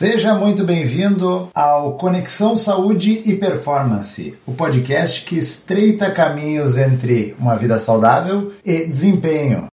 Seja muito bem-vindo ao Conexão Saúde e Performance, o podcast que estreita caminhos entre uma vida saudável e desempenho.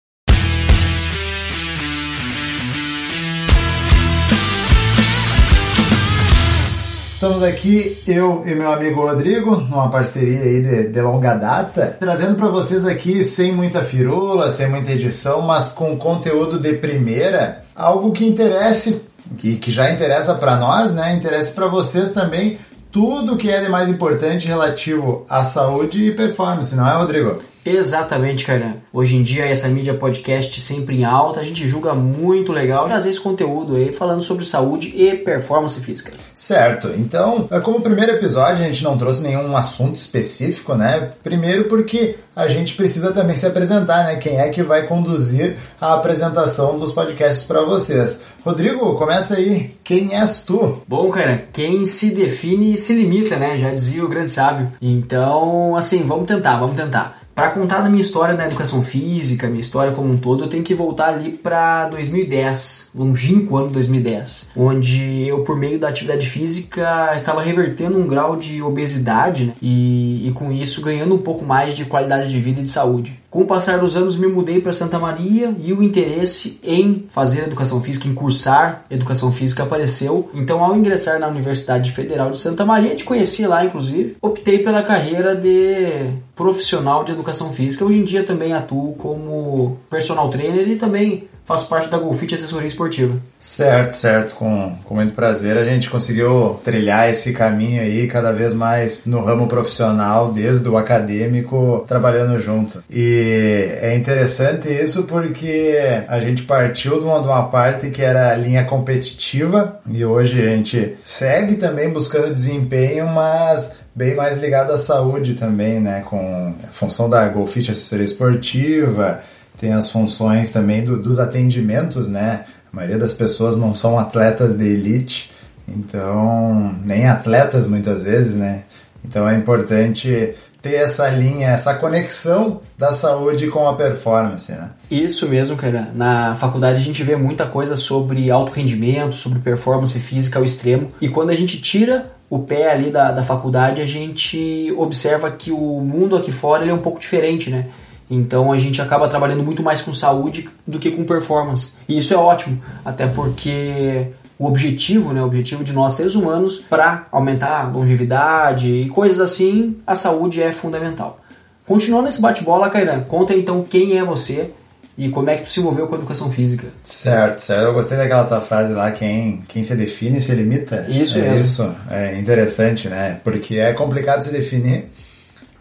Estamos aqui, eu e meu amigo Rodrigo, numa parceria aí de, de longa data, trazendo para vocês aqui sem muita firula, sem muita edição, mas com conteúdo de primeira, algo que interesse, que, que já interessa para nós, né? Interessa para vocês também, tudo que é de mais importante relativo à saúde e performance, não é, Rodrigo? Exatamente, Kainan. Hoje em dia, essa mídia podcast sempre em alta, a gente julga muito legal trazer esse conteúdo aí falando sobre saúde e performance física. Certo. Então, como primeiro episódio, a gente não trouxe nenhum assunto específico, né? Primeiro porque a gente precisa também se apresentar, né? Quem é que vai conduzir a apresentação dos podcasts para vocês? Rodrigo, começa aí. Quem és tu? Bom, cara, quem se define se limita, né? Já dizia o grande sábio. Então, assim, vamos tentar, vamos tentar. Para contar da minha história na educação física, minha história como um todo, eu tenho que voltar ali para 2010, longínquo ano 2010, onde eu, por meio da atividade física, estava revertendo um grau de obesidade né? e, e com isso ganhando um pouco mais de qualidade de vida e de saúde. Com o passar dos anos, me mudei para Santa Maria e o interesse em fazer educação física, em cursar educação física apareceu. Então, ao ingressar na Universidade Federal de Santa Maria, te conheci lá, inclusive, optei pela carreira de profissional de educação física. Hoje em dia também atuo como personal trainer e também faço parte da Golfit Assessoria Esportiva. Certo, certo. Com, com muito prazer a gente conseguiu trilhar esse caminho aí cada vez mais no ramo profissional, desde o acadêmico, trabalhando junto. E é interessante isso porque a gente partiu de uma, de uma parte que era a linha competitiva e hoje a gente segue também buscando desempenho, mas bem mais ligado à saúde também, né? Com a função da Golfit Assessoria Esportiva, tem as funções também do, dos atendimentos, né? A maioria das pessoas não são atletas de elite, então nem atletas muitas vezes, né? Então é importante ter essa linha, essa conexão da saúde com a performance, né? Isso mesmo, cara. Na faculdade a gente vê muita coisa sobre alto rendimento, sobre performance física ao extremo, e quando a gente tira o pé ali da, da faculdade, a gente observa que o mundo aqui fora ele é um pouco diferente, né? Então a gente acaba trabalhando muito mais com saúde do que com performance. E isso é ótimo, até porque o objetivo, né, o objetivo de nós seres humanos para aumentar a longevidade e coisas assim, a saúde é fundamental. Continuando esse bate-bola, Kairan, conta então quem é você e como é que tu se envolveu com a educação física. Certo, certo. Eu gostei daquela tua frase lá, quem, quem se define se limita. Isso é mesmo. Isso, é interessante, né? Porque é complicado se definir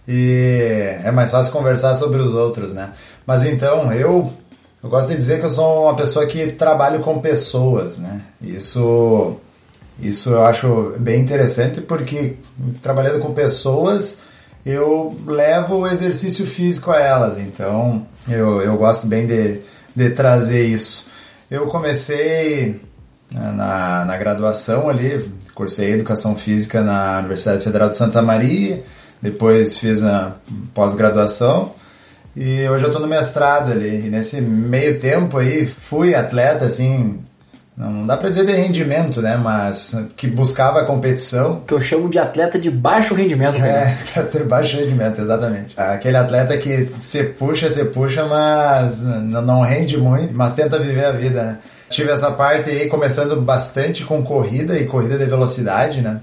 e é mais fácil conversar sobre os outros, né? Mas então, eu, eu gosto de dizer que eu sou uma pessoa que trabalho com pessoas, né? Isso, isso eu acho bem interessante porque trabalhando com pessoas eu levo o exercício físico a elas, então eu, eu gosto bem de, de trazer isso. Eu comecei na, na graduação ali, cursei Educação Física na Universidade Federal de Santa Maria, depois fiz a pós-graduação e hoje eu estou no mestrado ali. E nesse meio tempo aí fui atleta assim, não dá para dizer de rendimento, né, mas que buscava a competição. Que eu chamo de atleta de baixo rendimento. É, de baixo rendimento, exatamente. Aquele atleta que se puxa, se puxa, mas não rende muito, mas tenta viver a vida, né. Tive essa parte aí começando bastante com corrida e corrida de velocidade, né.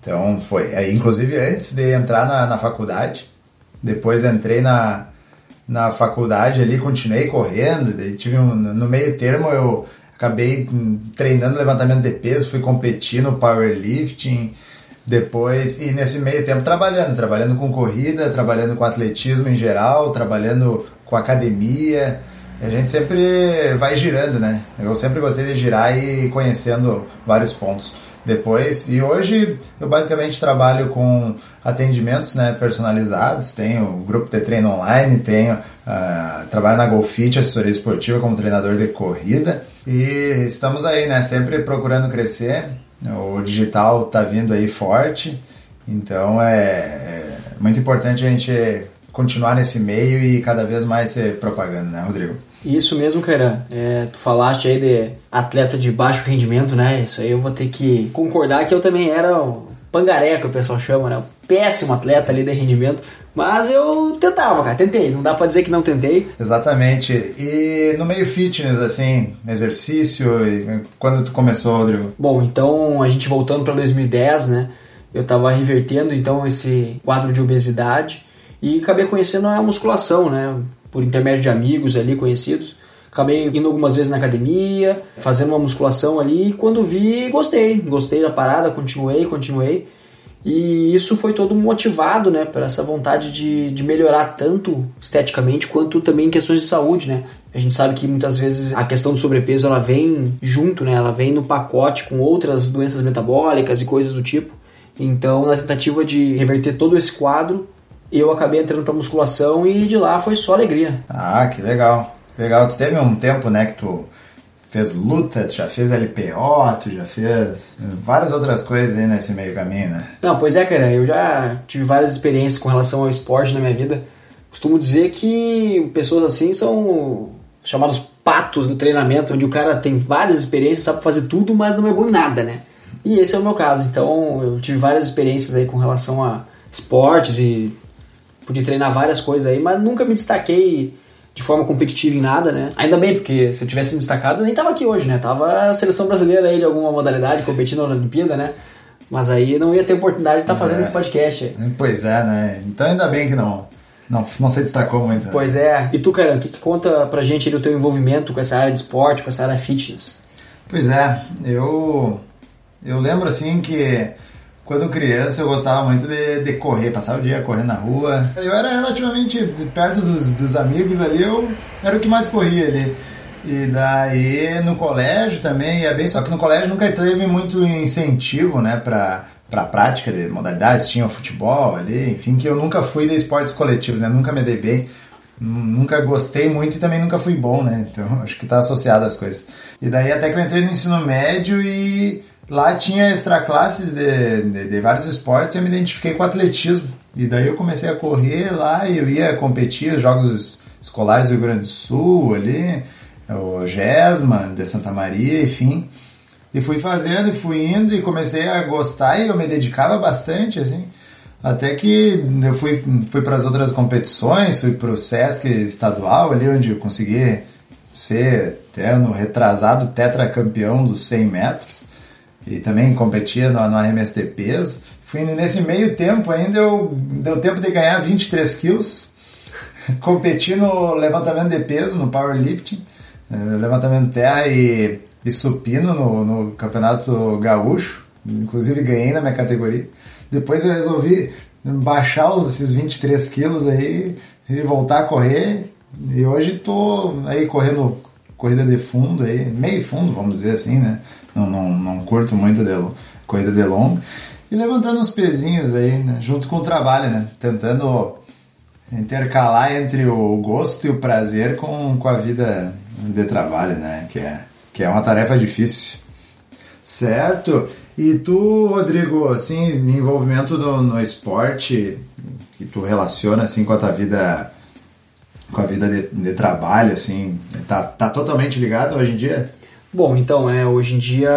Então foi, é, inclusive antes de entrar na, na faculdade, depois entrei na, na faculdade ali, continuei correndo, daí tive um, no meio termo eu acabei treinando levantamento de peso, fui competir no powerlifting, depois, e nesse meio tempo trabalhando, trabalhando com corrida, trabalhando com atletismo em geral, trabalhando com academia, a gente sempre vai girando, né? Eu sempre gostei de girar e conhecendo vários pontos depois. E hoje eu basicamente trabalho com atendimentos né, personalizados, tenho o grupo de treino online, tenho uh, trabalho na Golfit, assessoria esportiva como treinador de corrida e estamos aí, né, sempre procurando crescer. O digital está vindo aí forte, então é, é muito importante a gente continuar nesse meio e cada vez mais ser propaganda, né, Rodrigo? Isso mesmo, cara. É, tu falaste aí de atleta de baixo rendimento, né? Isso aí eu vou ter que concordar que eu também era o pangaré, que o pessoal chama, né? Um péssimo atleta ali de rendimento. Mas eu tentava, cara, tentei. Não dá pra dizer que não tentei. Exatamente. E no meio fitness, assim, exercício, quando tu começou, Rodrigo? Bom, então a gente voltando para 2010, né? Eu tava revertendo então esse quadro de obesidade e acabei conhecendo a musculação, né? Por intermédio de amigos ali conhecidos. Acabei indo algumas vezes na academia, fazendo uma musculação ali. E quando vi, gostei. Gostei da parada, continuei, continuei. E isso foi todo motivado, né, por essa vontade de, de melhorar tanto esteticamente quanto também em questões de saúde, né? A gente sabe que muitas vezes a questão do sobrepeso ela vem junto, né? Ela vem no pacote com outras doenças metabólicas e coisas do tipo. Então, na tentativa de reverter todo esse quadro, eu acabei entrando para musculação e de lá foi só alegria. Ah, que legal. Legal, tu teve um tempo, né, que tu fez luta, tu já fez LPO, tu já fez várias outras coisas aí nesse meio caminho, né? Não, pois é, cara, eu já tive várias experiências com relação ao esporte na minha vida. Costumo dizer que pessoas assim são chamados patos no treinamento, onde o cara tem várias experiências, sabe fazer tudo, mas não é bom em nada, né? E esse é o meu caso. Então, eu tive várias experiências aí com relação a esportes e pude treinar várias coisas aí, mas nunca me destaquei de forma competitiva em nada, né? Ainda bem, porque se eu tivesse me destacado, eu nem tava aqui hoje, né? Tava a seleção brasileira aí de alguma modalidade, competindo na Olimpíada, né? Mas aí não ia ter oportunidade de estar tá fazendo é. esse podcast. Pois é, né? Então ainda bem que não, não, não se destacou muito. Né? Pois é. E tu, cara, o que, que conta pra gente aí do teu envolvimento com essa área de esporte, com essa área fitness? Pois é, eu, eu lembro assim que quando criança eu gostava muito de, de correr, passar o dia correndo na rua. Eu era relativamente perto dos, dos amigos ali, eu era o que mais corria ali. E daí no colégio também, é bem só que no colégio nunca teve muito incentivo, né, pra, pra prática de modalidades, tinha o futebol ali, enfim, que eu nunca fui de esportes coletivos, né, nunca me dei bem, nunca gostei muito e também nunca fui bom, né, então acho que tá associado às coisas. E daí até que eu entrei no ensino médio e Lá tinha extra classes de, de, de, vários esportes e eu me identifiquei com atletismo. E daí eu comecei a correr lá e eu ia competir os jogos escolares do Rio Grande do Sul ali, o GESMA de Santa Maria, enfim. E fui fazendo e fui indo e comecei a gostar e eu me dedicava bastante, assim. Até que eu fui, fui para as outras competições, fui para o Sesc estadual ali, onde eu consegui ser até no retrasado tetracampeão dos 100 metros e também competia no, no arremesso de peso. Fui nesse meio tempo ainda, eu, deu tempo de ganhar 23 quilos. Competi no levantamento de peso, no powerlifting, eh, levantamento de terra e, e supino no, no campeonato gaúcho. Inclusive ganhei na minha categoria. Depois eu resolvi baixar os, esses 23 quilos aí e voltar a correr. E hoje estou aí correndo corrida de fundo aí, meio fundo, vamos dizer assim, né? não, não, não curto muito de, corrida de longo. E levantando uns pezinhos aí, né? junto com o trabalho, né? Tentando intercalar entre o gosto e o prazer com, com a vida de trabalho, né? Que é, que é uma tarefa difícil. Certo? E tu, Rodrigo, assim, envolvimento no, no esporte que tu relaciona assim com a tua vida com a vida de, de trabalho, assim, tá, tá totalmente ligado hoje em dia? Bom, então, é, hoje em dia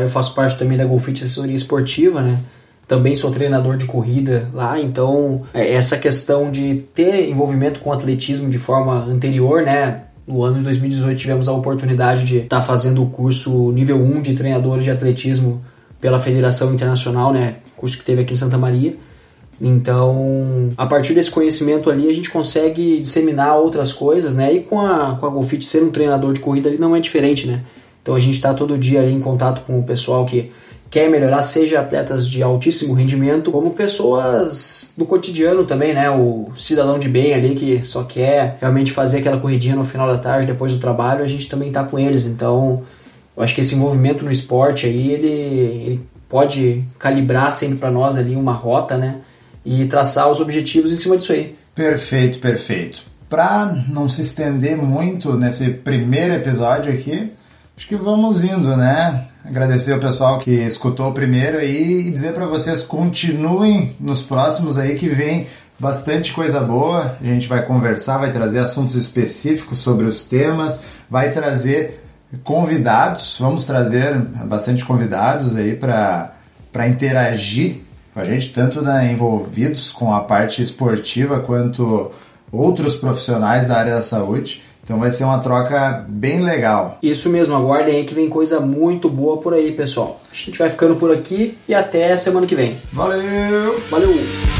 eu faço parte também da Golfit Assessoria Esportiva, né? Também sou treinador de corrida lá, então é, essa questão de ter envolvimento com atletismo de forma anterior, né? No ano de 2018 tivemos a oportunidade de estar tá fazendo o curso nível 1 de treinadores de atletismo pela Federação Internacional, né? Curso que teve aqui em Santa Maria. Então, a partir desse conhecimento ali, a gente consegue disseminar outras coisas, né? E com a, com a Golfit ser um treinador de corrida ali não é diferente, né? Então a gente está todo dia ali em contato com o pessoal que quer melhorar, seja atletas de altíssimo rendimento, como pessoas do cotidiano também, né? O cidadão de bem ali que só quer realmente fazer aquela corridinha no final da tarde, depois do trabalho, a gente também está com eles. Então, eu acho que esse envolvimento no esporte aí, ele, ele pode calibrar sempre para nós ali uma rota, né? E traçar os objetivos em cima disso aí. Perfeito, perfeito. Para não se estender muito nesse primeiro episódio aqui, Acho que vamos indo, né? Agradecer ao pessoal que escutou o primeiro aí e dizer para vocês continuem nos próximos aí que vem bastante coisa boa. A gente vai conversar, vai trazer assuntos específicos sobre os temas, vai trazer convidados. Vamos trazer bastante convidados aí para interagir a gente, tanto né, envolvidos com a parte esportiva quanto outros profissionais da área da saúde. Então vai ser uma troca bem legal. Isso mesmo, aguardem aí que vem coisa muito boa por aí, pessoal. A gente vai ficando por aqui e até semana que vem. Valeu! Valeu!